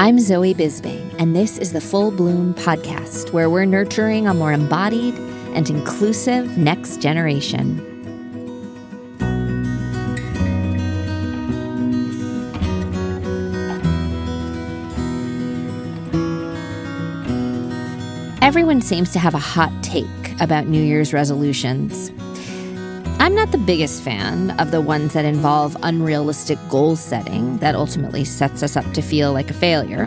I'm Zoe Bisbing, and this is the Full Bloom podcast, where we're nurturing a more embodied and inclusive next generation. Everyone seems to have a hot take about New Year's resolutions. I'm not the biggest fan of the ones that involve unrealistic goal setting that ultimately sets us up to feel like a failure.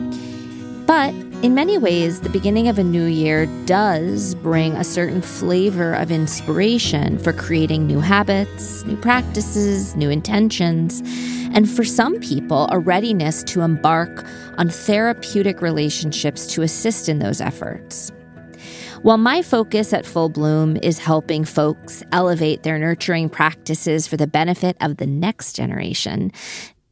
But in many ways, the beginning of a new year does bring a certain flavor of inspiration for creating new habits, new practices, new intentions, and for some people, a readiness to embark on therapeutic relationships to assist in those efforts. While my focus at Full Bloom is helping folks elevate their nurturing practices for the benefit of the next generation,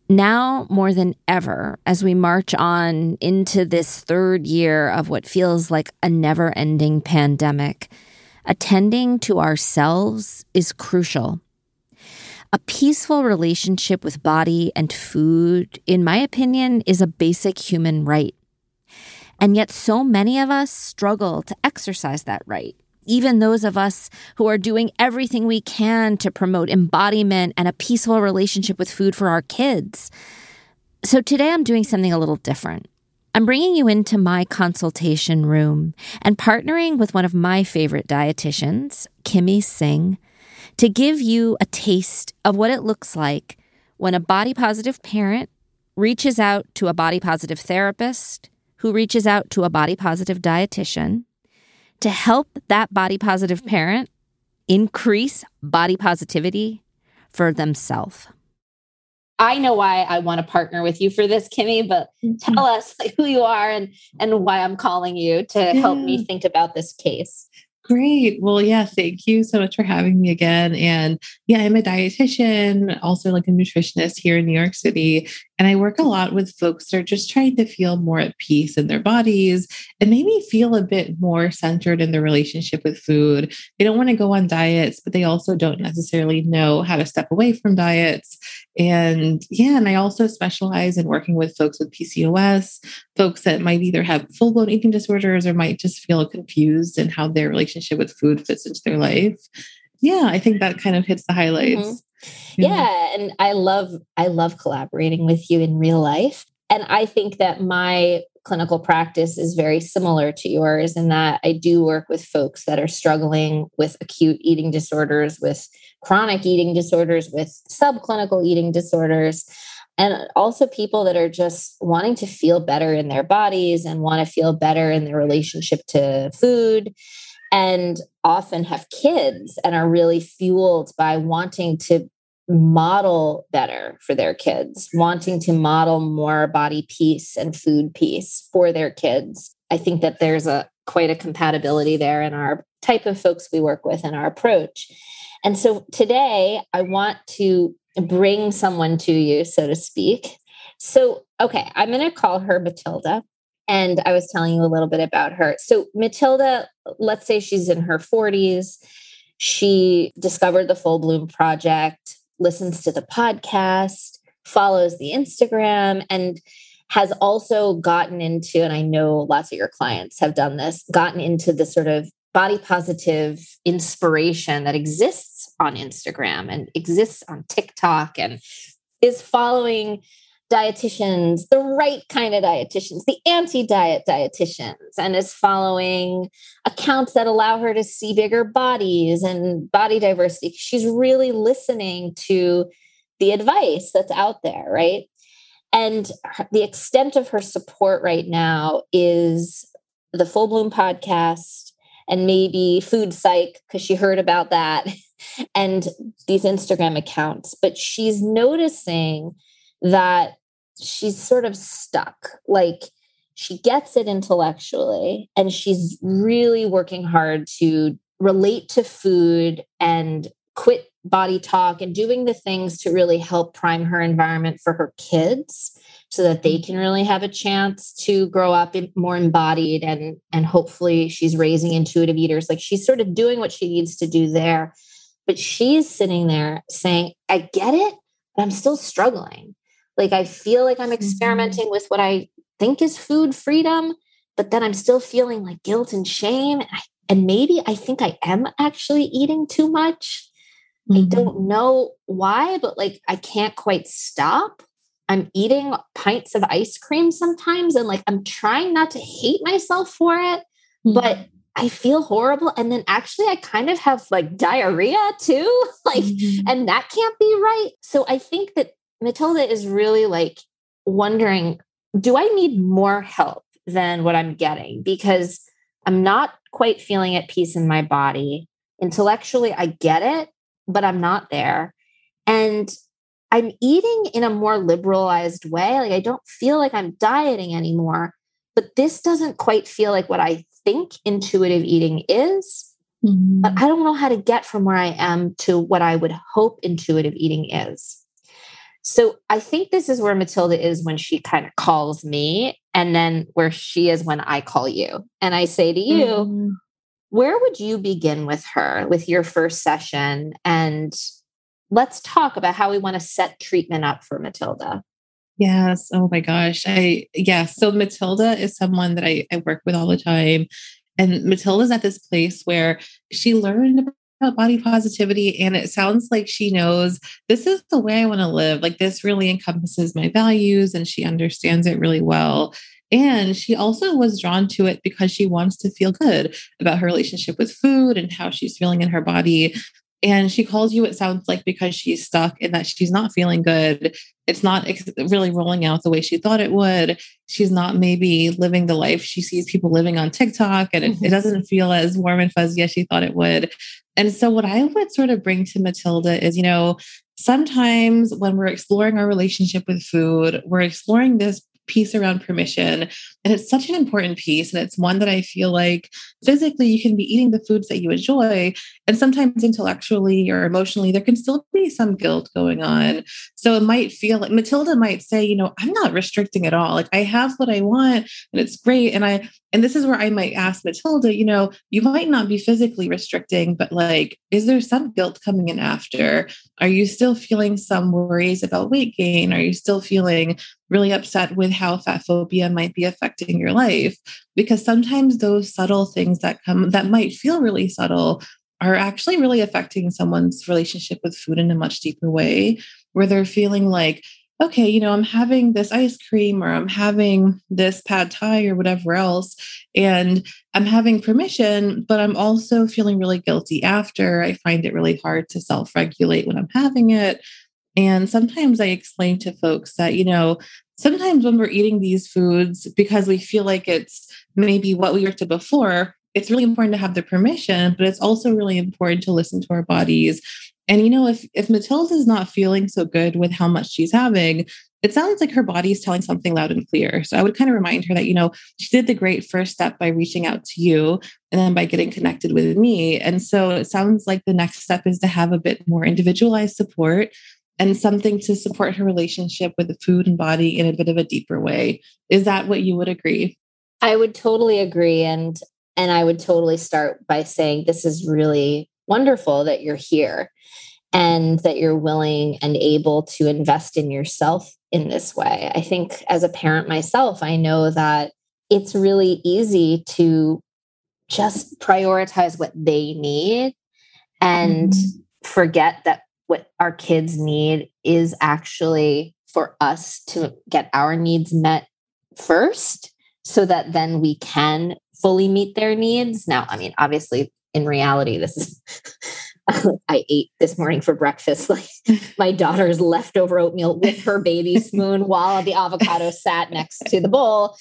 now more than ever, as we march on into this third year of what feels like a never ending pandemic, attending to ourselves is crucial. A peaceful relationship with body and food, in my opinion, is a basic human right. And yet, so many of us struggle to exercise that right. Even those of us who are doing everything we can to promote embodiment and a peaceful relationship with food for our kids. So, today I'm doing something a little different. I'm bringing you into my consultation room and partnering with one of my favorite dietitians, Kimmie Singh, to give you a taste of what it looks like when a body positive parent reaches out to a body positive therapist who reaches out to a body positive dietitian to help that body positive parent increase body positivity for themselves. I know why I want to partner with you for this, Kimmie, but mm-hmm. tell us who you are and, and why I'm calling you to yeah. help me think about this case. Great. Well, yeah, thank you so much for having me again. And yeah, I'm a dietitian, also like a nutritionist here in New York City. And I work a lot with folks that are just trying to feel more at peace in their bodies and maybe feel a bit more centered in their relationship with food. They don't want to go on diets, but they also don't necessarily know how to step away from diets. And yeah, and I also specialize in working with folks with PCOS, folks that might either have full blown eating disorders or might just feel confused in how their relationship with food fits into their life. Yeah, I think that kind of hits the highlights. Mm-hmm. Yeah. And I love, I love collaborating with you in real life. And I think that my clinical practice is very similar to yours in that I do work with folks that are struggling with acute eating disorders, with chronic eating disorders, with subclinical eating disorders, and also people that are just wanting to feel better in their bodies and want to feel better in their relationship to food and often have kids and are really fueled by wanting to model better for their kids, wanting to model more body peace and food peace for their kids. I think that there's a quite a compatibility there in our type of folks we work with and our approach. And so today I want to bring someone to you, so to speak. So, okay, I'm going to call her Matilda. And I was telling you a little bit about her. So, Matilda, let's say she's in her 40s. She discovered the Full Bloom Project, listens to the podcast, follows the Instagram, and has also gotten into, and I know lots of your clients have done this, gotten into the sort of body positive inspiration that exists on Instagram and exists on TikTok and is following dietitians, the right kind of dietitians, the anti diet dietitians, and is following accounts that allow her to see bigger bodies and body diversity. She's really listening to the advice that's out there, right? And the extent of her support right now is the Full Bloom podcast and maybe Food Psych, because she heard about that, and these Instagram accounts. But she's noticing that she's sort of stuck. Like she gets it intellectually and she's really working hard to relate to food and quit body talk and doing the things to really help prime her environment for her kids so that they mm-hmm. can really have a chance to grow up more embodied and and hopefully she's raising intuitive eaters. Like she's sort of doing what she needs to do there but she's sitting there saying i get it but i'm still struggling like I feel like I'm mm-hmm. experimenting with what I think is food freedom, but then I'm still feeling like guilt and shame. And, I, and maybe I think I am actually eating too much. Mm-hmm. I don't know why, but like I can't quite stop. I'm eating pints of ice cream sometimes and like I'm trying not to hate myself for it, mm-hmm. but I feel horrible. And then actually, I kind of have like diarrhea too. like, mm-hmm. and that can't be right. So I think that Matilda is really like wondering do I need more help than what I'm getting? Because I'm not quite feeling at peace in my body. Intellectually, I get it, but I'm not there. And I'm eating in a more liberalized way. Like I don't feel like I'm dieting anymore, but this doesn't quite feel like what I think intuitive eating is. Mm-hmm. But I don't know how to get from where I am to what I would hope intuitive eating is. So I think this is where Matilda is when she kind of calls me, and then where she is when I call you. And I say to you, mm-hmm. where would you begin with her with your first session? And let's talk about how we want to set treatment up for Matilda. Yes. Oh my gosh. I, yeah. So Matilda is someone that I, I work with all the time. And Matilda's at this place where she learned about body positivity and it sounds like she knows this is the way I want to live. Like this really encompasses my values and she understands it really well. And she also was drawn to it because she wants to feel good about her relationship with food and how she's feeling in her body. And she calls you, it sounds like, because she's stuck and that she's not feeling good. It's not really rolling out the way she thought it would. She's not maybe living the life she sees people living on TikTok, and it, mm-hmm. it doesn't feel as warm and fuzzy as she thought it would. And so, what I would sort of bring to Matilda is, you know, sometimes when we're exploring our relationship with food, we're exploring this piece around permission. And it's such an important piece. And it's one that I feel like physically you can be eating the foods that you enjoy. And sometimes intellectually or emotionally, there can still be some guilt going on. So it might feel like Matilda might say, you know, I'm not restricting at all. Like I have what I want and it's great. And I, and this is where I might ask Matilda, you know, you might not be physically restricting, but like, is there some guilt coming in after? Are you still feeling some worries about weight gain? Are you still feeling really upset with how fat phobia might be affecting your life? Because sometimes those subtle things that come that might feel really subtle are actually really affecting someone's relationship with food in a much deeper way, where they're feeling like, okay, you know, I'm having this ice cream or I'm having this pad thai or whatever else, and I'm having permission, but I'm also feeling really guilty after. I find it really hard to self regulate when I'm having it. And sometimes I explain to folks that, you know, sometimes when we're eating these foods, because we feel like it's maybe what we were to before, it's really important to have the permission, but it's also really important to listen to our bodies and you know, if if Matilda is not feeling so good with how much she's having, it sounds like her body is telling something loud and clear. So I would kind of remind her that, you know, she did the great first step by reaching out to you and then by getting connected with me. And so it sounds like the next step is to have a bit more individualized support and something to support her relationship with the food and body in a bit of a deeper way. Is that what you would agree? I would totally agree. And and I would totally start by saying this is really wonderful that you're here and that you're willing and able to invest in yourself in this way. I think as a parent myself, I know that it's really easy to just prioritize what they need and mm-hmm. forget that what our kids need is actually for us to get our needs met first so that then we can fully meet their needs. Now, I mean, obviously, in reality, this is I ate this morning for breakfast, like my daughter's leftover oatmeal with her baby spoon while the avocado sat next to the bowl.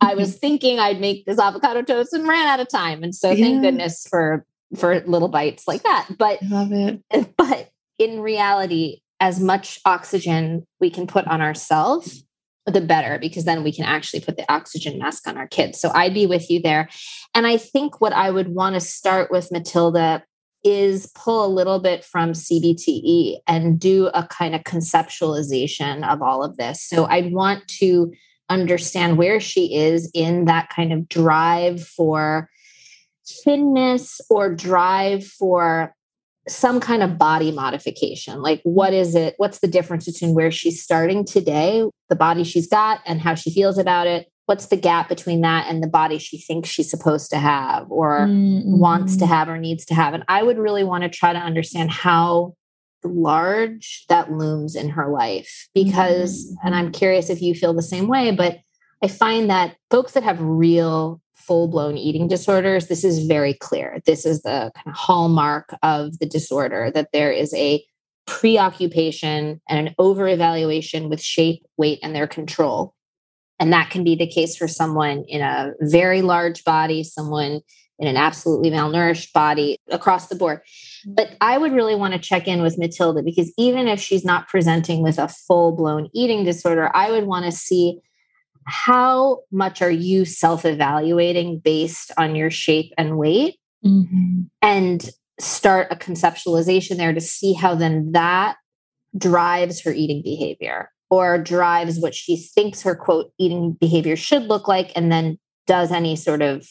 I was thinking I'd make this avocado toast and ran out of time. And so yeah. thank goodness for for little bites like that. But. But in reality, as much oxygen we can put on ourselves, the better, because then we can actually put the oxygen mask on our kids. So I'd be with you there. And I think what I would want to start with, Matilda, is pull a little bit from CBTE and do a kind of conceptualization of all of this. So I'd want to understand where she is in that kind of drive for thinness or drive for some kind of body modification. Like, what is it? What's the difference between where she's starting today, the body she's got, and how she feels about it, what's the gap between that and the body she thinks she's supposed to have or mm-hmm. wants to mm-hmm. have or needs to have and i would really want to try to understand how large that looms in her life because mm-hmm. and i'm curious if you feel the same way but i find that folks that have real full-blown eating disorders this is very clear. This is the kind of hallmark of the disorder that there is a preoccupation and an over evaluation with shape weight and their control. And that can be the case for someone in a very large body someone in an absolutely malnourished body across the board. Mm. But I would really want to check in with Matilda because even if she's not presenting with a full blown eating disorder, I would want to see how much are you self evaluating based on your shape and weight mm-hmm. and start a conceptualization there to see how then that drives her eating behavior or drives what she thinks her quote eating behavior should look like and then does any sort of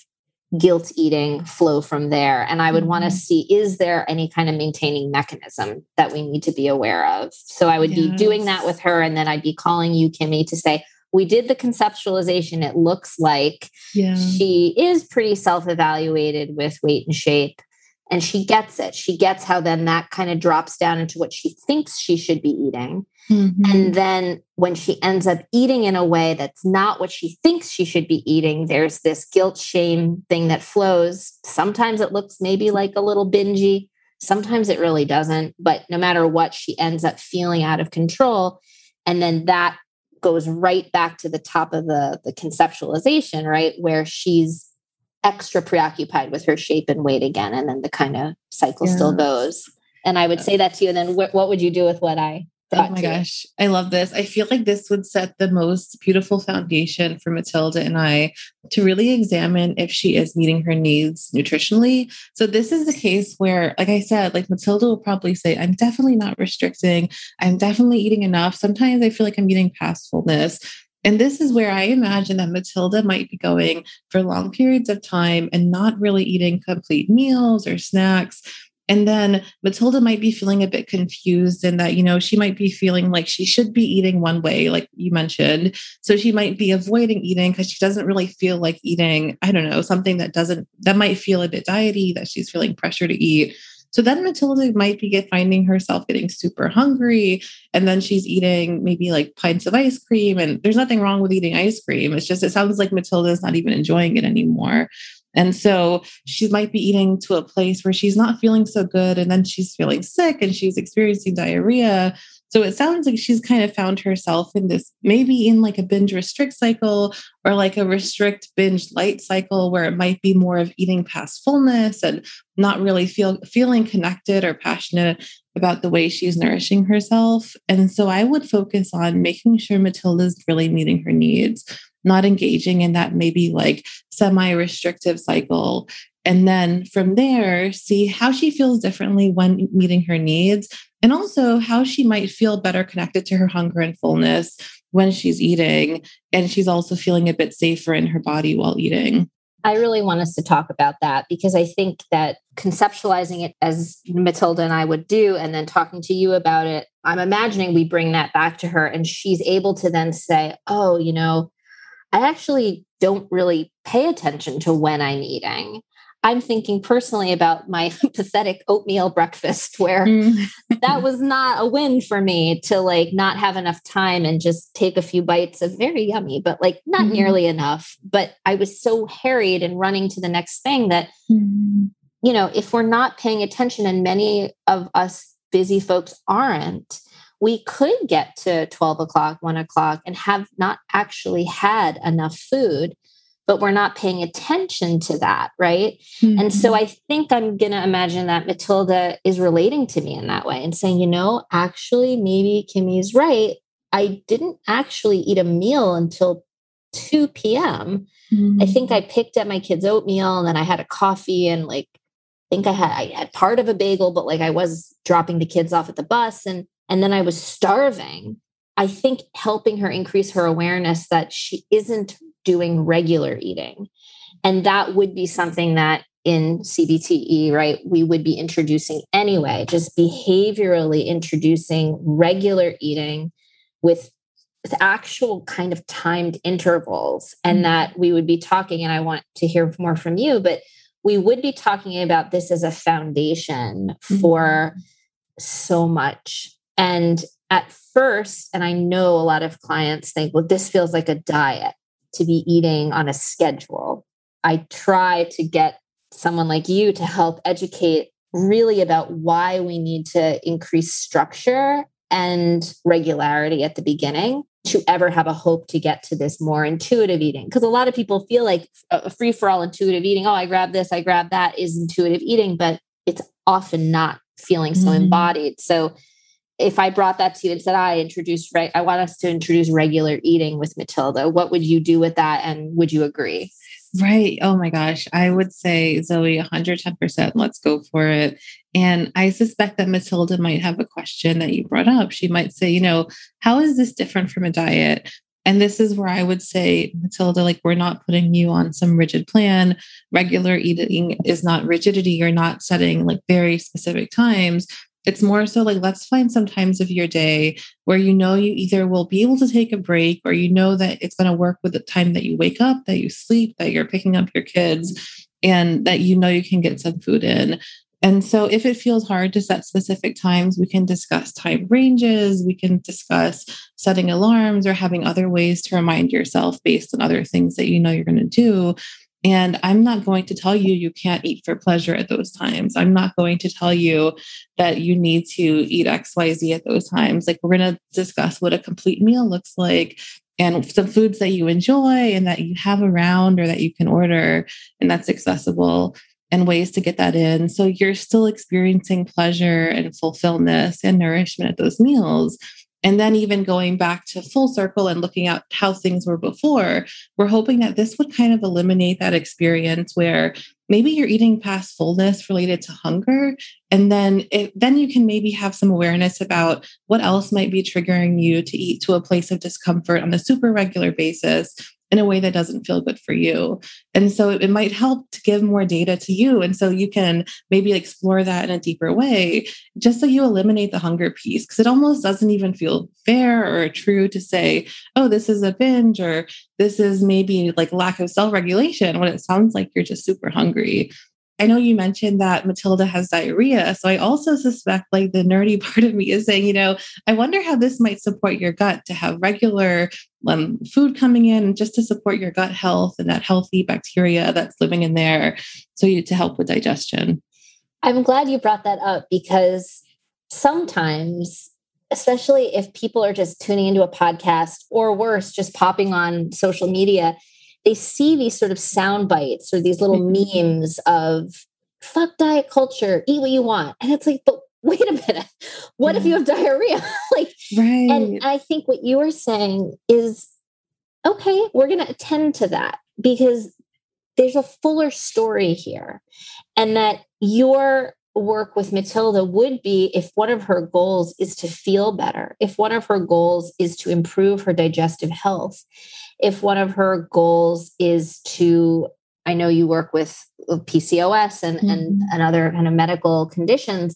guilt eating flow from there. And I would want to mm-hmm. see is there any kind of maintaining mechanism that we need to be aware of? So I would yes. be doing that with her. And then I'd be calling you, Kimmie, to say, we did the conceptualization. It looks like yeah. she is pretty self evaluated with weight and shape. And she gets it. She gets how then that kind of drops down into what she thinks she should be eating. Mm-hmm. And then when she ends up eating in a way that's not what she thinks she should be eating, there's this guilt shame thing that flows. Sometimes it looks maybe like a little bingy, sometimes it really doesn't. But no matter what, she ends up feeling out of control. And then that goes right back to the top of the, the conceptualization, right? Where she's extra preoccupied with her shape and weight again. And then the kind of cycle yeah. still goes. And I would say that to you. And then wh- what would you do with what I Oh my gosh, I love this. I feel like this would set the most beautiful foundation for Matilda and I to really examine if she is meeting her needs nutritionally. So, this is the case where, like I said, like Matilda will probably say, I'm definitely not restricting. I'm definitely eating enough. Sometimes I feel like I'm eating past fullness. And this is where I imagine that Matilda might be going for long periods of time and not really eating complete meals or snacks and then Matilda might be feeling a bit confused in that, you know, she might be feeling like she should be eating one way, like you mentioned. So she might be avoiding eating because she doesn't really feel like eating, I don't know, something that doesn't, that might feel a bit diety, that she's feeling pressure to eat. So then Matilda might be finding herself getting super hungry. And then she's eating maybe like pints of ice cream. And there's nothing wrong with eating ice cream. It's just, it sounds like Matilda's not even enjoying it anymore. And so she might be eating to a place where she's not feeling so good. And then she's feeling sick and she's experiencing diarrhea. So it sounds like she's kind of found herself in this, maybe in like a binge restrict cycle or like a restrict binge light cycle where it might be more of eating past fullness and not really feel feeling connected or passionate about the way she's nourishing herself. And so I would focus on making sure Matilda's really meeting her needs not engaging in that maybe like semi restrictive cycle. And then from there, see how she feels differently when meeting her needs, and also how she might feel better connected to her hunger and fullness when she's eating. And she's also feeling a bit safer in her body while eating. I really want us to talk about that because I think that conceptualizing it as Matilda and I would do, and then talking to you about it, I'm imagining we bring that back to her and she's able to then say, oh, you know, I actually don't really pay attention to when I'm eating. I'm thinking personally about my pathetic oatmeal breakfast where mm. that was not a win for me to like not have enough time and just take a few bites of very yummy, but like not mm. nearly enough. But I was so harried and running to the next thing that, mm. you know, if we're not paying attention, and many of us busy folks aren't, we could get to 12 o'clock, 1 o'clock, and have not actually had enough food, but we're not paying attention to that, right? Mm-hmm. And so mm-hmm. I think I'm going to imagine that Matilda is relating to me in that way and saying, you know, actually, maybe Kimmie's right. I didn't actually eat a meal until 2 p.m. Mm-hmm. I think I picked up my kids' oatmeal and then I had a coffee and like, I think I had I had part of a bagel, but like I was dropping the kids off at the bus and and then I was starving. I think helping her increase her awareness that she isn't doing regular eating. And that would be something that in CBTE, right, we would be introducing anyway, just behaviorally introducing regular eating with actual kind of timed intervals and mm-hmm. that we would be talking and I want to hear more from you but we would be talking about this as a foundation for mm-hmm. so much and at first and I know a lot of clients think well this feels like a diet to be eating on a schedule I try to get someone like you to help educate really about why we need to increase structure and regularity at the beginning to ever have a hope to get to this more intuitive eating. Because a lot of people feel like a free for all intuitive eating, oh, I grab this, I grab that is intuitive eating, but it's often not feeling so mm-hmm. embodied. So if I brought that to you and said, I introduced, right, I want us to introduce regular eating with Matilda, what would you do with that? And would you agree? Right. Oh my gosh. I would say, Zoe, 110%. Let's go for it. And I suspect that Matilda might have a question that you brought up. She might say, you know, how is this different from a diet? And this is where I would say, Matilda, like, we're not putting you on some rigid plan. Regular eating is not rigidity. You're not setting like very specific times it's more so like let's find some times of your day where you know you either will be able to take a break or you know that it's going to work with the time that you wake up that you sleep that you're picking up your kids and that you know you can get some food in. And so if it feels hard to set specific times we can discuss time ranges we can discuss setting alarms or having other ways to remind yourself based on other things that you know you're going to do and I'm not going to tell you you can't eat for pleasure at those times. I'm not going to tell you that you need to eat XYZ at those times. Like, we're going to discuss what a complete meal looks like and some foods that you enjoy and that you have around or that you can order and that's accessible and ways to get that in. So you're still experiencing pleasure and fulfillment and nourishment at those meals and then even going back to full circle and looking at how things were before, we're hoping that this would kind of eliminate that experience where maybe you're eating past fullness related to hunger. And then it, then you can maybe have some awareness about what else might be triggering you to eat to a place of discomfort on a super regular basis in a way that doesn't feel good for you. And so it, it, might help to give more data to you. And so you can maybe explore that in a deeper way, just so you eliminate the hunger piece. Because it almost doesn't even feel fair or true to say, oh, this is a binge or this is maybe like lack of self regulation when it sounds like you're just super hungry. I know you mentioned that Matilda has diarrhea. So I also suspect like the nerdy part of me is saying, you know, I wonder how this might support your gut to have regular um, food coming in just to support your gut health and that healthy bacteria that's living in there. So you to help with digestion. I'm glad you brought that up because sometimes especially if people are just tuning into a podcast or worse just popping on social media they see these sort of sound bites or these little mm-hmm. memes of fuck diet culture, eat what you want. And it's like, but wait a minute, what yeah. if you have diarrhea? like, right. and I think what you are saying is okay, we're going to attend to that because there's a fuller story here. And that your work with Matilda would be if one of her goals is to feel better, if one of her goals is to improve her digestive health, if one of her goals is to i know you work with, pcos and, mm-hmm. and, and other kind of medical conditions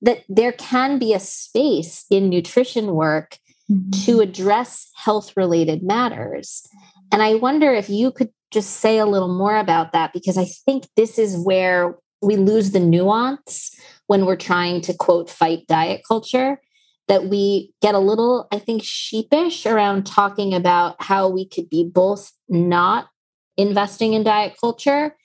that there can be a space in nutrition work mm-hmm. to address health related matters and i wonder if you could just say a little more about that because i think this is where we lose the nuance when we're trying to quote fight diet culture that we get a little, I think, sheepish around talking about how we could be both not investing in diet culture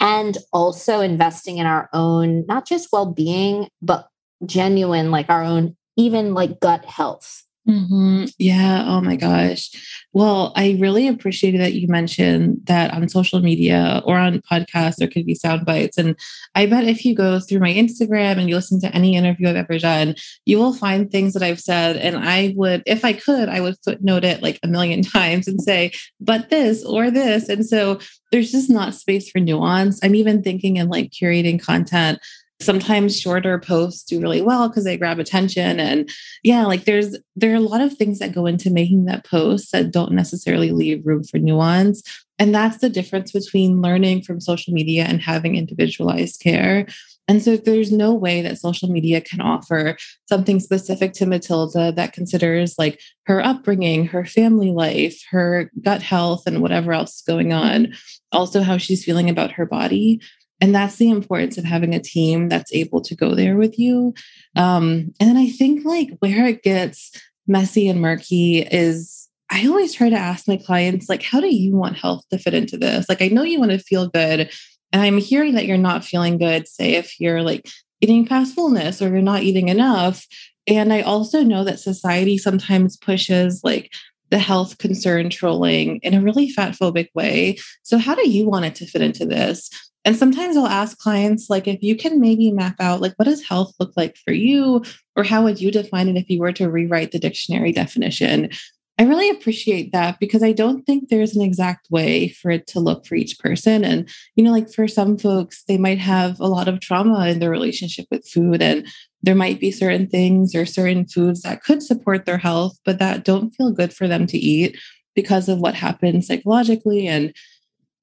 and also investing in our own, not just well being, but genuine, like our own, even like gut health. Mm-hmm. Yeah. Oh my gosh. Well, I really appreciated that you mentioned that on social media or on podcasts, there could be sound bites. And I bet if you go through my Instagram and you listen to any interview I've ever done, you will find things that I've said. And I would, if I could, I would footnote it like a million times and say, but this or this. And so there's just not space for nuance. I'm even thinking in like curating content sometimes shorter posts do really well because they grab attention and yeah like there's there are a lot of things that go into making that post that don't necessarily leave room for nuance And that's the difference between learning from social media and having individualized care. And so there's no way that social media can offer something specific to Matilda that considers like her upbringing, her family life, her gut health, and whatever else is going on. Also, how she's feeling about her body. And that's the importance of having a team that's able to go there with you. Um, and then I think like where it gets messy and murky is I always try to ask my clients, like, how do you want health to fit into this? Like, I know you want to feel good. And I'm hearing that you're not feeling good, say, if you're like eating past fullness or you're not eating enough. And I also know that society sometimes pushes like the health concern trolling in a really fat phobic way. So, how do you want it to fit into this? And sometimes I'll ask clients, like, if you can maybe map out, like, what does health look like for you? Or how would you define it if you were to rewrite the dictionary definition? I really appreciate that because I don't think there's an exact way for it to look for each person. And, you know, like for some folks, they might have a lot of trauma in their relationship with food. And there might be certain things or certain foods that could support their health, but that don't feel good for them to eat because of what happened psychologically. And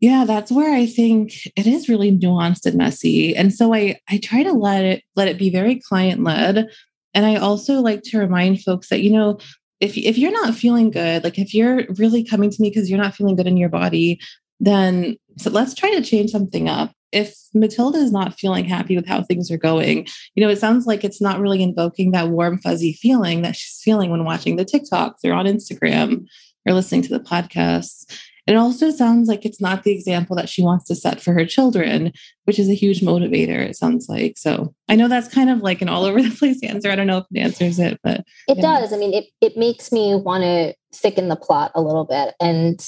yeah, that's where I think it is really nuanced and messy. And so I I try to let it let it be very client led. And I also like to remind folks that, you know, if if you're not feeling good, like if you're really coming to me because you're not feeling good in your body, then so let's try to change something up. If Matilda is not feeling happy with how things are going, you know, it sounds like it's not really invoking that warm, fuzzy feeling that she's feeling when watching the TikToks or on Instagram or listening to the podcasts. It also sounds like it's not the example that she wants to set for her children, which is a huge motivator, it sounds like. So I know that's kind of like an all over the place answer. I don't know if it answers it, but it yeah. does. I mean, it, it makes me want to thicken the plot a little bit and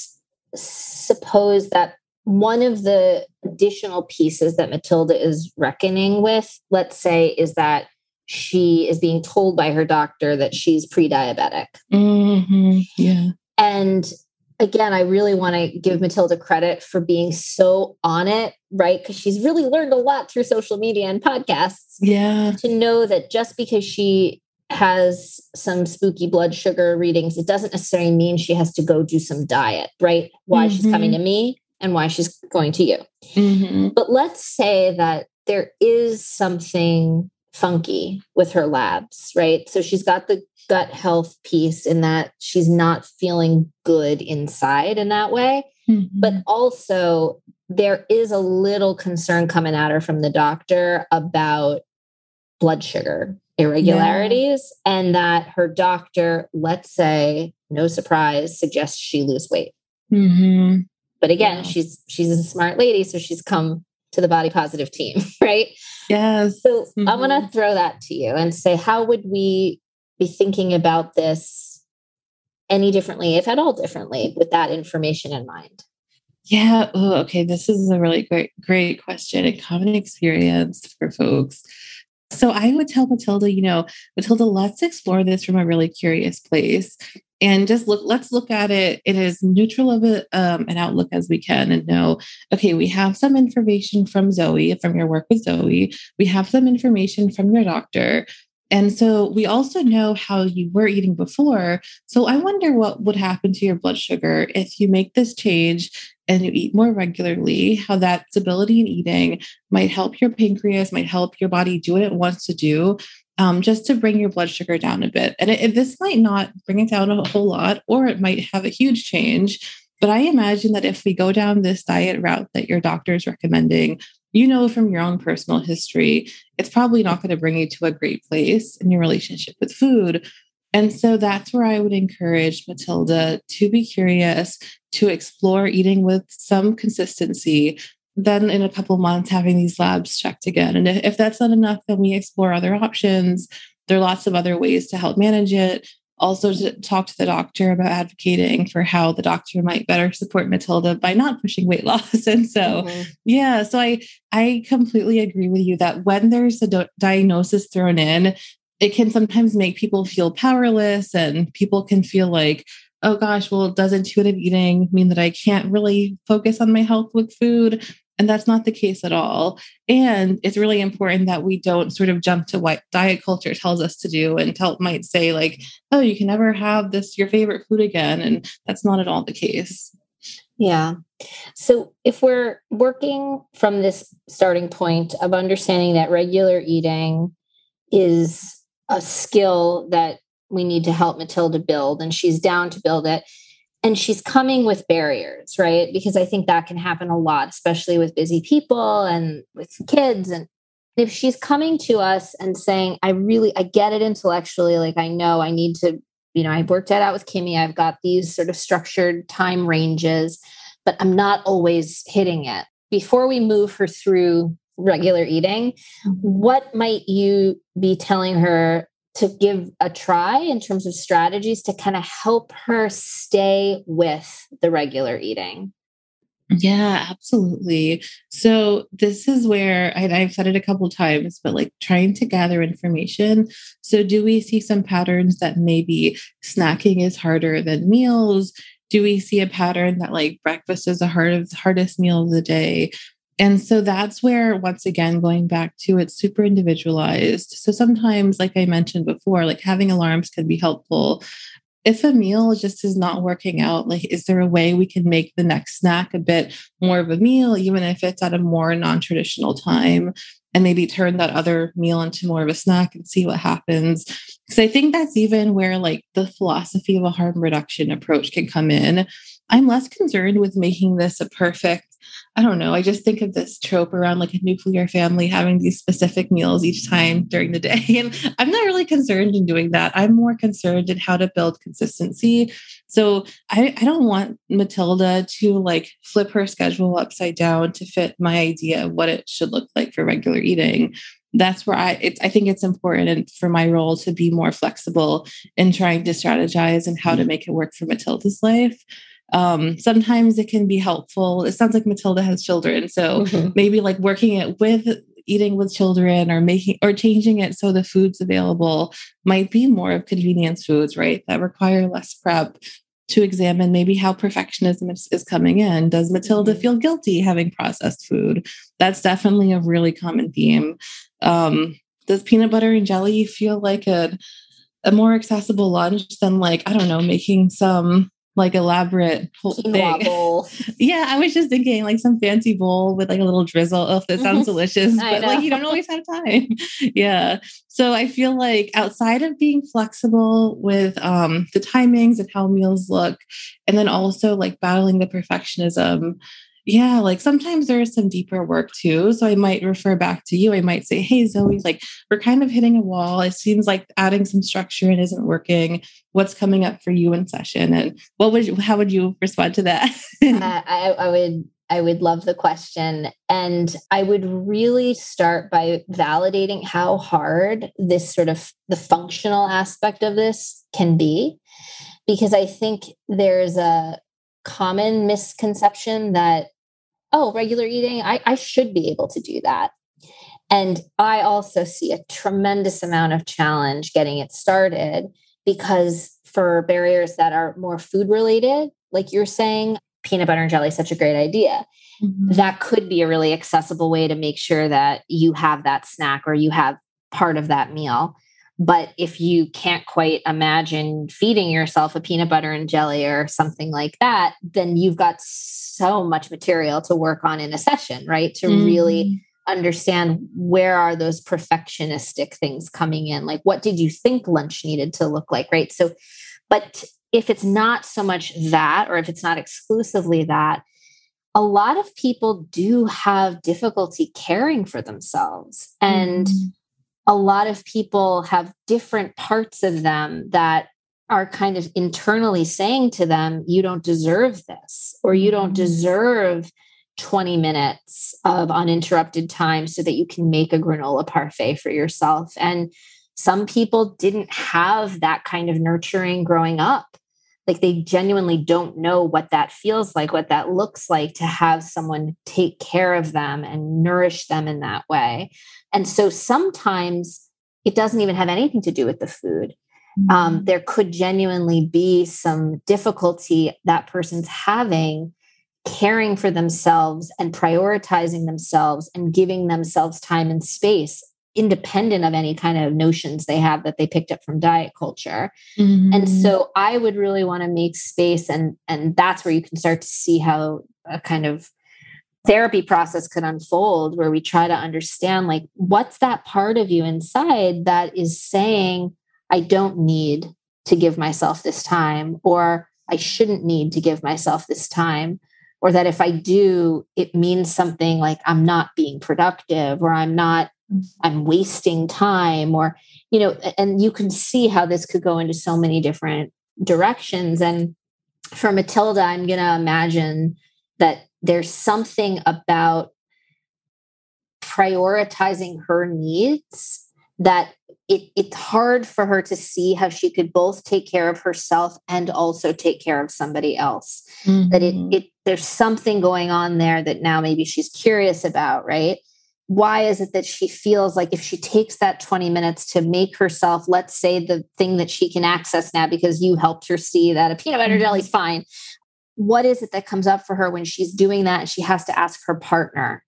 suppose that one of the additional pieces that Matilda is reckoning with, let's say, is that she is being told by her doctor that she's pre diabetic. Mm-hmm. Yeah. And again, I really want to give Matilda credit for being so on it, right? Because she's really learned a lot through social media and podcasts. Yeah. To know that just because she has some spooky blood sugar readings, it doesn't necessarily mean she has to go do some diet, right? Why mm-hmm. she's coming to me and why she's going to you. Mm-hmm. But let's say that there is something funky with her labs, right? So she's got the gut health piece in that she's not feeling good inside in that way. Mm-hmm. But also, there is a little concern coming at her from the doctor about blood sugar irregularities yeah. and that her doctor, let's say, no surprise, suggests she lose weight. Mm-hmm. But again, yeah. she's she's a smart lady, so she's come to the body positive team, right? Yes. So mm-hmm. I'm going to throw that to you and say, how would we be thinking about this any differently, if at all differently, with that information in mind? Yeah. Oh, okay. This is a really great, great question. A common experience for folks. So I would tell Matilda, you know, Matilda, let's explore this from a really curious place and just look let's look at it in as neutral of a, um, an outlook as we can and know okay we have some information from zoe from your work with zoe. We have some information from your doctor. And so we also know how you were eating before. So I wonder what would happen to your blood sugar if you make this change and you eat more regularly, how that stability in eating might help your pancreas, might help your body do what it wants to do, um, just to bring your blood sugar down a bit. And it, this might not bring it down a whole lot, or it might have a huge change. But I imagine that if we go down this diet route that your doctor is recommending, you know from your own personal history, it's probably not going to bring you to a great place in your relationship with food. And so that's where I would encourage Matilda to be curious, to explore eating with some consistency. Then, in a couple months, having these labs checked again. And if that's not enough, then we explore other options. There are lots of other ways to help manage it also to talk to the doctor about advocating for how the doctor might better support Matilda by not pushing weight loss. And so, mm-hmm. yeah, so I I completely agree with you that when there's a do- diagnosis thrown in, it can sometimes make people feel powerless and people can feel like oh gosh, well, does intuitive eating mean that I can't really focus on my health with food? And that's not the case at all. And it's really important that we don't sort of jump to what diet culture tells us to do and tell might say, like, oh, you can never have this your favorite food again. And that's not at all the case. Yeah. So if we're working from this starting point of understanding that regular eating is a skill that we need to help Matilda build, and she's down to build it. And she's coming with barriers, right? Because I think that can happen a lot, especially with busy people and with kids. And if she's coming to us and saying, I really, I get it intellectually, like I know I need to, you know, I worked that out with Kimmie, I've got these sort of structured time ranges, but I'm not always hitting it. Before we move her through regular eating, mm-hmm. what might you be telling her to give a try in terms of strategies to kind of help her stay with the regular eating? Yeah, absolutely. So this is where I, have said it a couple times, but like trying to gather information. So do we see some patterns that maybe snacking is harder than meals? Do we see a pattern that like breakfast is the hardest hardest meal of the day? And so that's where, once again, going back to it's super individualized. So sometimes, like I mentioned before, like having alarms can be helpful. If a meal just is not working out, like, is there a way we can make the next snack a bit more of a meal, even if it's at a more non traditional time? And maybe turn that other meal into more of a snack and see what happens. Because I think that's even where, like, the philosophy of a harm reduction approach can come in. I'm less concerned with making this a perfect I don't know. I just think of this trope around like a nuclear family having these specific meals each time during the day. And I'm not really concerned in doing that. I'm more concerned in how to build consistency. So I, I don't want Matilda to like flip her schedule upside down to fit my idea of what it should look like for regular eating that's where I it's I think it's important for my role to be more flexible in trying to strategize and how to mm-hmm. make it work for Matilda's life um, sometimes it can be helpful. It sounds like Matilda has children. So mm-hmm. maybe like working it with eating with children or making or changing it so the foods available might be more of convenience foods, right? That require less prep to examine maybe how perfectionism is, is coming in. Does Matilda mm-hmm. feel guilty having processed food? That's definitely a really common theme. Um, does peanut butter and jelly feel like a a more accessible lunch than like I don't know making some like elaborate thing. Bowl. yeah, I was just thinking like some fancy bowl with like a little drizzle. Oh, that sounds delicious, but like you don't always have time. yeah. So I feel like outside of being flexible with um, the timings and how meals look, and then also like battling the perfectionism yeah, like sometimes there is some deeper work too. So I might refer back to you. I might say, Hey, Zoe, like we're kind of hitting a wall. It seems like adding some structure and isn't working. What's coming up for you in session? And what would you, how would you respond to that? uh, I, I would I would love the question. And I would really start by validating how hard this sort of the functional aspect of this can be. Because I think there's a common misconception that oh, regular eating, I, I should be able to do that. And I also see a tremendous amount of challenge getting it started because for barriers that are more food related, like you're saying, peanut butter and jelly is such a great idea. Mm-hmm. That could be a really accessible way to make sure that you have that snack or you have part of that meal. But if you can't quite imagine feeding yourself a peanut butter and jelly or something like that, then you've got so much material to work on in a session, right? To mm. really understand where are those perfectionistic things coming in? Like, what did you think lunch needed to look like, right? So, but if it's not so much that, or if it's not exclusively that, a lot of people do have difficulty caring for themselves. And mm a lot of people have different parts of them that are kind of internally saying to them, you don't deserve this, or you don't mm-hmm. deserve 20 minutes of uninterrupted time so that you can make a granola parfait for yourself. And some people didn't have that kind of nurturing growing up. Like they genuinely don't know what that feels like, what that looks like to have someone take care of them and nourish them in that way. And so sometimes it doesn't even have anything to do with the food. Um, mm-hmm. There could genuinely be some difficulty that person's having caring for themselves and prioritizing themselves and giving themselves time and space independent of any kind of notions they have that they picked up from diet culture. Mm-hmm. And so I would really want to make space and and that's where you can start to see how a kind of therapy process could unfold where we try to understand like what's that part of you inside that is saying I don't need to give myself this time or I shouldn't need to give myself this time or that if I do, it means something like I'm not being productive or I'm not, I'm wasting time or, you know, and you can see how this could go into so many different directions. And for Matilda, I'm going to imagine that there's something about prioritizing her needs that it, it's hard for her to see how she could both take care of herself and also take care of somebody else. Mm-hmm. That it, mm-hmm. it there's something going on there that now maybe she's curious about, right? Why is it that she feels like if she takes that 20 minutes to make herself, let's say the thing that she can access now because you helped her see that a peanut butter jelly is mm-hmm. fine. What is it that comes up for her when she's doing that and she has to ask her partner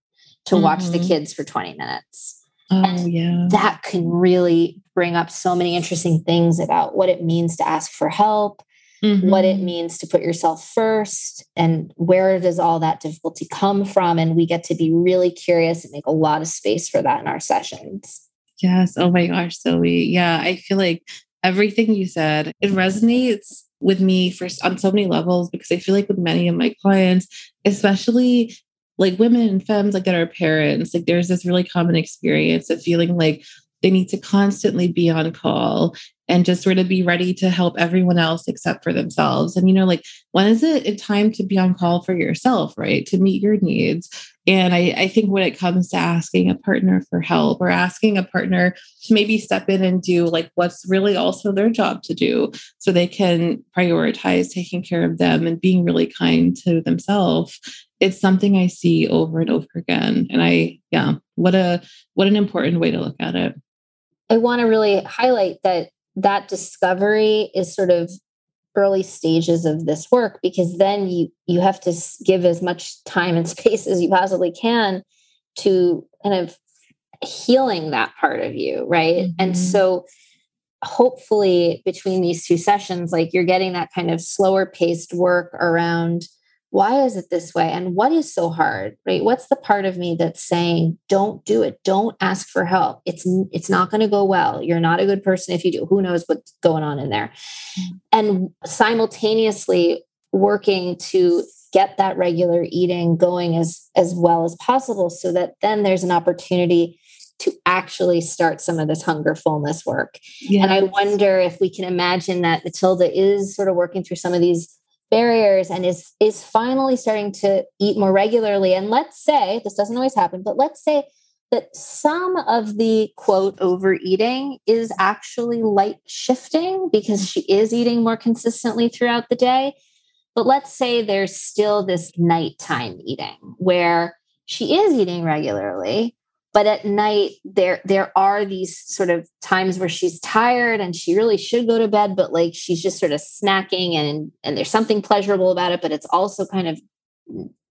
to mm-hmm. watch the mm-hmm. kids for 20 minutes? Oh, and yeah. That can really bring up so many interesting things about what it means to ask for help, mm-hmm. what it mm-hmm. means to put yourself first, and where does all that difficulty come from. And we get to be really curious and make a lot of space for that in our sessions. Yes. Oh my gosh, Zoe. Yeah, I feel like everything you said, it resonates with me for on so many levels because I feel like with many of my clients, especially like women and femmes like that are parents like there's this really common experience of feeling like they need to constantly be on call and just sort of be ready to help everyone else except for themselves. And, you know, like, when is it a time to be on call for yourself, right? To meet your needs. And I, I think when it comes to asking a partner for help or asking a partner to maybe step in and do like what's really also their job to do so they can prioritize taking care of them and being really kind to themselves it's something I see over and over again. And I, yeah, what a what an important way to look at it. I want to really highlight that that discovery is sort of early stages of this work because then you you have to give as much time and space as you possibly can to kind of healing that part of you right mm-hmm. and so hopefully between these two sessions like you're getting that kind of slower paced work around why is it this way? And what is so hard right? What's the part of me that's saying don't do it. Don't ask for help. It's it's not going to go well. You're not a good person if you do. Who knows what's going on in there? And simultaneously working to get that regular eating going as as well as possible so that then there's an opportunity to actually start some of this hunger fullness work. Yes. and i wonder if we can imagine that matilda is sort of working through some of these barriers and is is finally starting to eat more regularly. And let's say this doesn't always happen but let's say that some of the quote overeating is actually light shifting because she is eating more consistently throughout the day. But let's say there's still this nighttime eating where she is eating regularly but at night there there are these sort of times where she's tired and she really should go to bed but like she's just sort of snacking and and there's something pleasurable about it but it's also kind of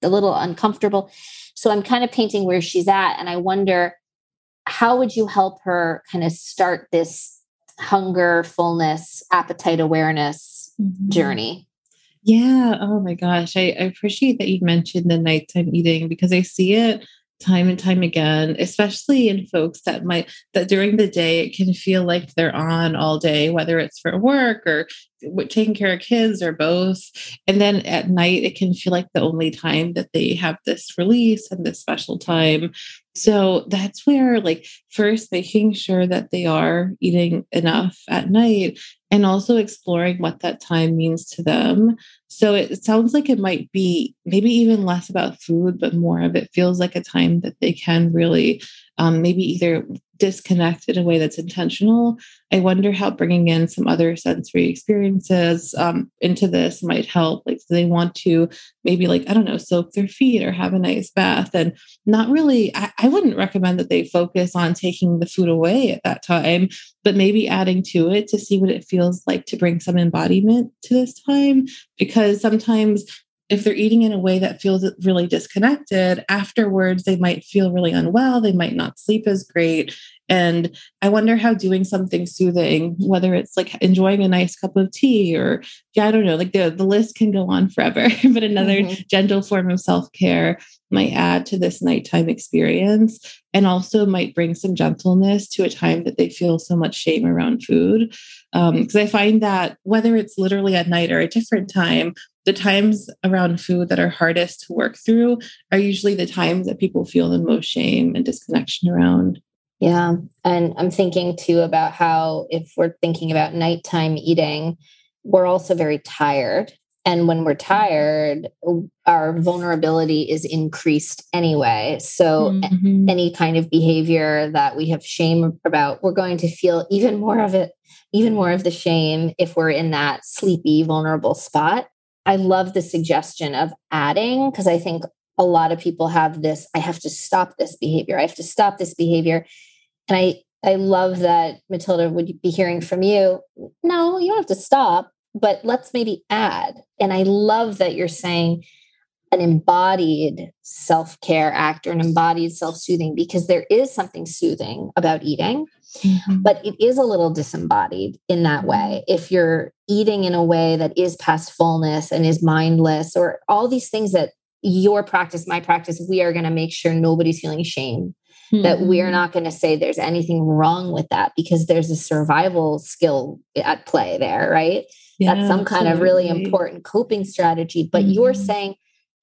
a little uncomfortable. So i'm kind of painting where she's at and i wonder how would you help her kind of start this hunger fullness appetite awareness mm-hmm. journey? Yeah. Oh my gosh. I, I appreciate that you mentioned the nighttime eating because i see it time and time again especially in folks that might that during the day it can feel like they're on all day whether it's for work or taking care of kids or both. And then at night it can feel like the only time that they have this release and this special time. So that's where like first making sure that they are eating enough at night and also exploring what that time means to them. So it sounds like it might be maybe even less about food, but more of it feels like a time that they can really um, maybe either disconnect in a way that's intentional. I wonder how bringing in some other sensory experiences um, into this might help. Like, do they want to maybe, like, I don't know, soak their feet or have a nice bath? And not really, I, I wouldn't recommend that they focus on taking the food away at that time, but maybe adding to it to see what it feels like to bring some embodiment to this time. Because sometimes if they're eating in a way that feels really disconnected, afterwards they might feel really unwell. They might not sleep as great. And I wonder how doing something soothing, whether it's like enjoying a nice cup of tea or, yeah, I don't know, like the, the list can go on forever, but another mm-hmm. gentle form of self care might add to this nighttime experience and also might bring some gentleness to a time that they feel so much shame around food. Because um, I find that whether it's literally at night or a different time, the times around food that are hardest to work through are usually the times that people feel the most shame and disconnection around. Yeah. And I'm thinking too about how, if we're thinking about nighttime eating, we're also very tired. And when we're tired, our vulnerability is increased anyway. So, mm-hmm. any kind of behavior that we have shame about, we're going to feel even more of it, even more of the shame if we're in that sleepy, vulnerable spot. I love the suggestion of adding because I think a lot of people have this I have to stop this behavior. I have to stop this behavior. And I I love that Matilda would be hearing from you. No, you don't have to stop, but let's maybe add. And I love that you're saying an embodied self-care act or an embodied self-soothing because there is something soothing about eating. Mm-hmm. But it is a little disembodied in that way. If you're eating in a way that is past fullness and is mindless, or all these things that your practice, my practice, we are going to make sure nobody's feeling shame. Mm-hmm. That we're not going to say there's anything wrong with that because there's a survival skill at play there, right? Yeah, That's some kind of really important coping strategy. But mm-hmm. you're saying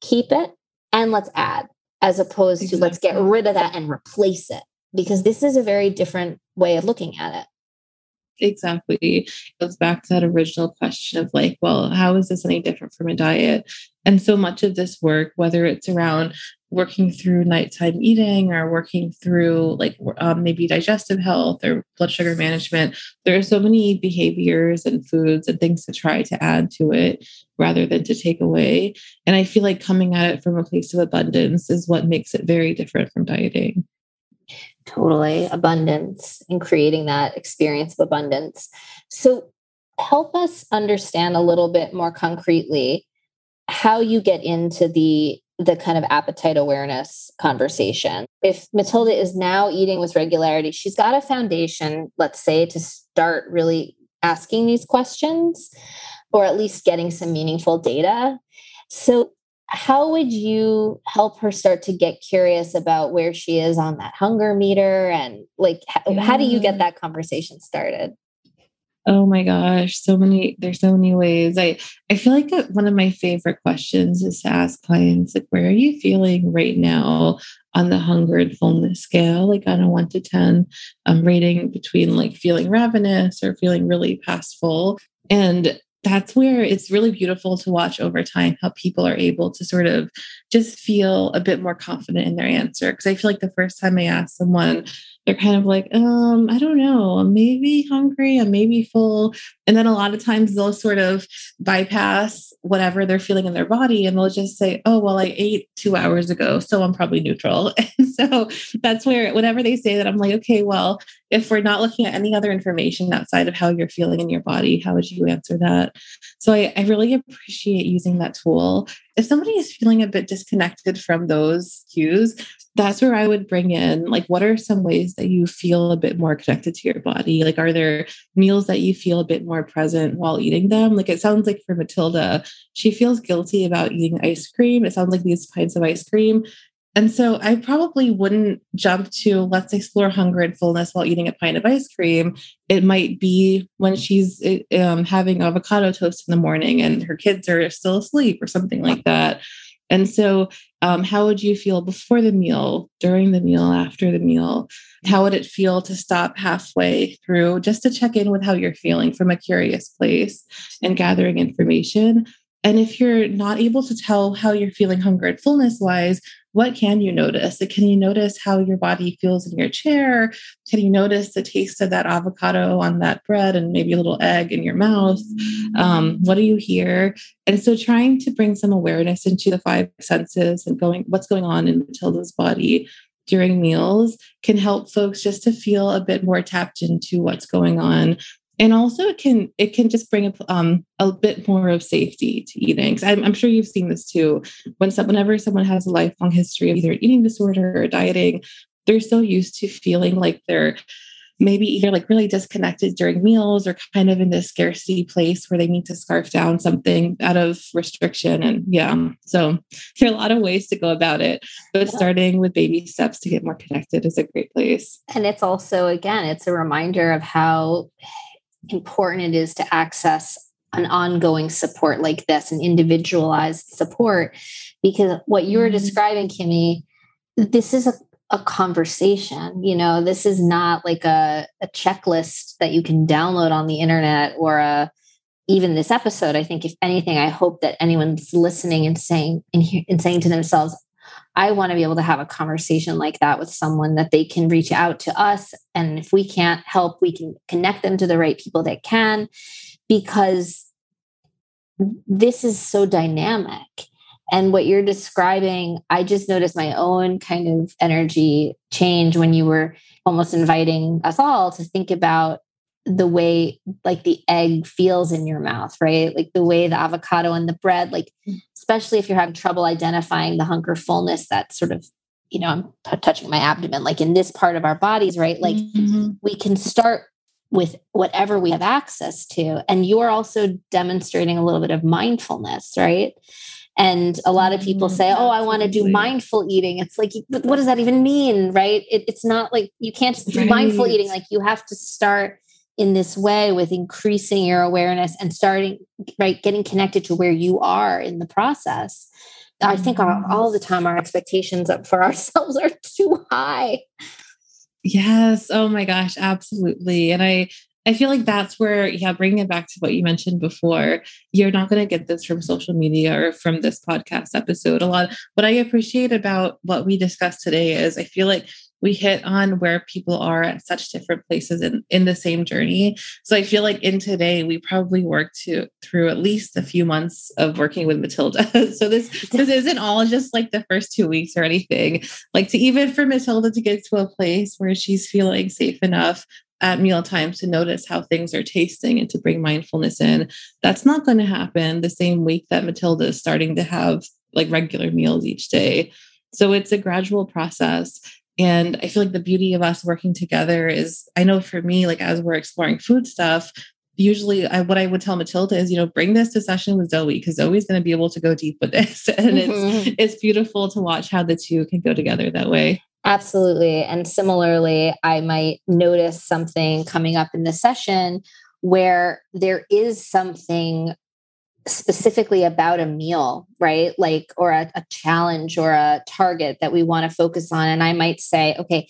keep it and let's add, as opposed exactly. to let's get rid of that and replace it because this is a very different way of looking at it. Exactly. It goes back to that original question of like, well, how is this any different from a diet? And so much of this work, whether it's around working through nighttime eating or working through like um, maybe digestive health or blood sugar management, there are so many behaviors and foods and things to try to add to it rather than to take away. And I feel like coming at it from a place of abundance is what makes it very different from dieting. Totally. Abundance and creating that experience of abundance. So, help us understand a little bit more concretely how you get into the the kind of appetite awareness conversation. If Matilda is now eating with regularity, she's got a foundation, let's say, to start really asking these questions or at least getting some meaningful data. So, how would you help her start to get curious about where she is on that hunger meter and like how, how do you get mm. that conversation started oh my gosh so many there's so many ways. I i feel like one of my favorite questions is to ask clients like where are you feeling right now on the hunger and fullness scale? Like on a 1 to 10 um, rating between like feeling ravenous or feeling really past full and that's where it's really beautiful to watch over time how people are able to sort of just feel a bit more confident in their answer. Because I feel like the first time I ask someone, they're kind of like, um, I don't know, I'm maybe hungry, I'm maybe full. And then a lot of times they'll sort of bypass whatever they're feeling in their body and they'll just say, oh, well, I ate two hours ago, so I'm probably neutral. And so that's where, whenever they say that, I'm like, okay, well, if we're not looking at any other information outside of how you're feeling in your body, how would you answer that? So I, I really appreciate using that tool. If somebody is feeling a bit disconnected from those cues, that's where I would bring in like, what are some ways that you feel a bit more connected to your body? Like, are there meals that you feel a bit more present while eating them? Like, it sounds like for Matilda, she feels guilty about eating ice cream. It sounds like these pints of ice cream. And so I probably wouldn't jump to let's explore hunger and fullness while eating a pint of ice cream. It might be when she's eh, um, having avocado toast in the morning and her kids are still asleep or something like that. And so, um, how would you feel before the meal, during the meal, after the meal? How would it feel to stop halfway through just to check in with how you're feeling from a curious place and gathering information? And if you're not able to tell how you're feeling hunger and fullness wise, what can you notice? Can you notice how your body feels in your chair? Can you notice the taste of that avocado on that bread and maybe a little egg in your mouth? Um, what do you hear? And so trying to bring some awareness into the five senses and going what's going on in Matilda's body during meals can help folks just to feel a bit more tapped into what's going on and also it can it can just bring a, um, a bit more of safety to eating I'm, I'm, sure you've seen this too when some, whenever someone has a lifelong history of either eating disorder or dieting they're so used to feeling like they're maybe either like really disconnected during meals or kind of in this scarcity place where they need to scarf down something out of restriction. And yeah, so there are a lot of ways to go about it, but yeah. starting with baby steps to get more connected is a great place. And it's also, again, it's a reminder of how important it is to access an ongoing support like this, an individualized support, because what you were mm-hmm. describing, Kimmie, this is a a conversation. You know, this is not like a, a checklist that you can download on the internet or a even this episode. I think, if anything, I hope that anyone's listening and saying and, and saying to themselves, I want to be able to have a conversation like that with someone that they can reach out to us. And if we can't help, we can connect them to the right people that can, because this is so dynamic. And what you're describing, I just noticed my own kind of energy change when you were almost inviting us all to think about the way like the egg feels in your mouth, right? Like the way the avocado and the bread, like mm. especially if you're having trouble identifying the hunger fullness that sort of, you know, I'm t- touching my abdomen, like in this part of our bodies, right? Like mm-hmm. we can start with whatever we have access to. And you're also demonstrating a little bit of mindfulness, right? And a lot of people mm, say, Oh, I want to do mindful eating. It's like, what does that even mean? Right. It, it's not like you can't just do right. mindful eating. Like you have to start in this way with increasing your awareness and starting, right, getting connected to where you are in the process. I think all, mm-hmm. all the time our expectations up for ourselves are too high. Yes. Oh my gosh, absolutely. And I I feel like that's where, yeah, bringing it back to what you mentioned before, you're not going to get this from social media or from this podcast episode. A lot, what I appreciate about what we discussed today is I feel like we hit on where people are at such different places in, in the same journey. So I feel like in today, we probably worked to, through at least a few months of working with Matilda. so this, this isn't all just like the first two weeks or anything. Like to even for Matilda to get to a place where she's feeling safe enough at meal times to notice how things are tasting and to bring mindfulness in. That's not going to happen the same week that Matilda is starting to have like regular meals each day. So it's a gradual process. And I feel like the beauty of us working together is, I know for me, like as we're exploring food stuff, usually I, what I would tell Matilda is, you know, bring this to session with Zoe because Zoe's going to be able to go deep with this. And mm-hmm. it's it's beautiful to watch how the two can go together that way. Absolutely. And similarly, I might notice something coming up in the session where there is something specifically about a meal, right? Like, or a, a challenge or a target that we want to focus on. And I might say, okay,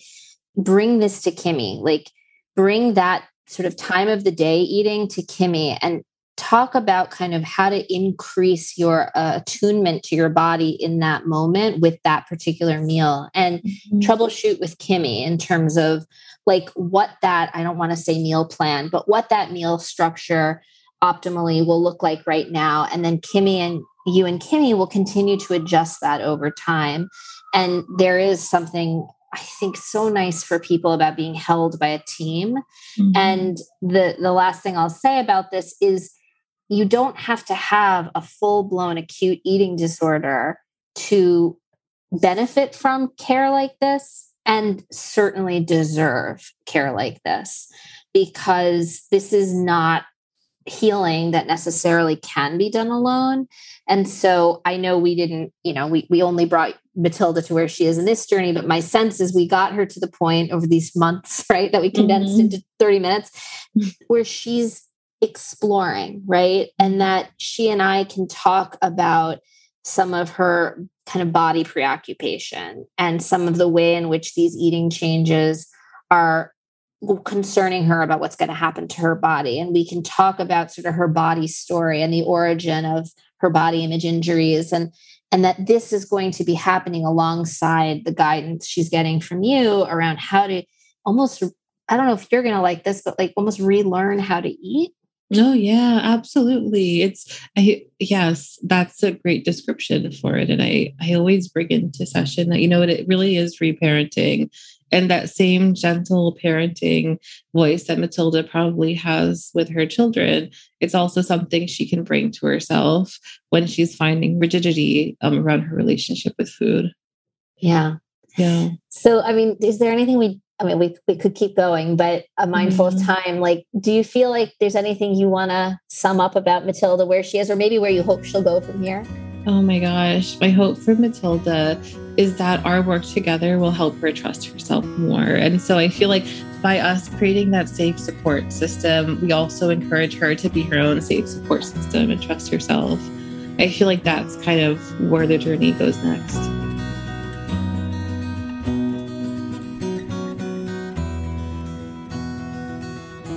bring this to Kimmie, like, bring that sort of time of the day eating to Kimmie and talk about kind of how to increase your uh, attunement to your body in that moment with that particular meal and mm-hmm. troubleshoot with Kimmie in terms of like what that I don't want to say meal plan, but what that meal structure optimally will look like right now. And then Kimmie and you and Kimmie will continue to adjust that over time. And there is something I think so nice for people about being held by a team. Mm-hmm. And the the last thing I'll say about this is you don't have to have a full blown acute eating disorder to benefit from care like this and certainly deserve care like this because this is not healing that necessarily can be done alone and so i know we didn't you know we, we only brought matilda to where she is in this journey but my sense is we got her to the point over these months right that we condensed mm-hmm. into 30 minutes where she's exploring, right? And that she and I can talk about some of her kind of body preoccupation and some of the way in which these eating changes are concerning her about what's going to happen to her body. And we can talk about sort of her body story and the origin of her body image injuries and and that this is going to be happening alongside the guidance she's getting from you around how to almost I don't know if you're going to like this, but like almost relearn how to eat Oh yeah, absolutely. It's I yes, that's a great description for it. And I I always bring into session that you know what it really is reparenting. And that same gentle parenting voice that Matilda probably has with her children, it's also something she can bring to herself when she's finding rigidity um, around her relationship with food. Yeah. Yeah. So, I mean, is there anything we I mean, we, we could keep going, but a mindful mm-hmm. of time, like, do you feel like there's anything you want to sum up about Matilda, where she is, or maybe where you hope she'll go from here? Oh my gosh. My hope for Matilda is that our work together will help her trust herself more. And so I feel like by us creating that safe support system, we also encourage her to be her own safe support system and trust herself. I feel like that's kind of where the journey goes next.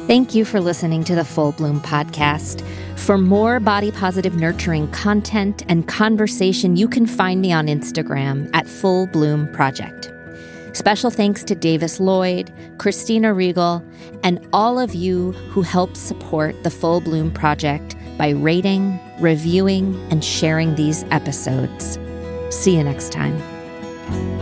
Thank you for listening to the Full Bloom podcast. For more body positive nurturing content and conversation, you can find me on Instagram at Full Bloom Project. Special thanks to Davis Lloyd, Christina Regal, and all of you who help support the Full Bloom Project by rating, reviewing, and sharing these episodes. See you next time.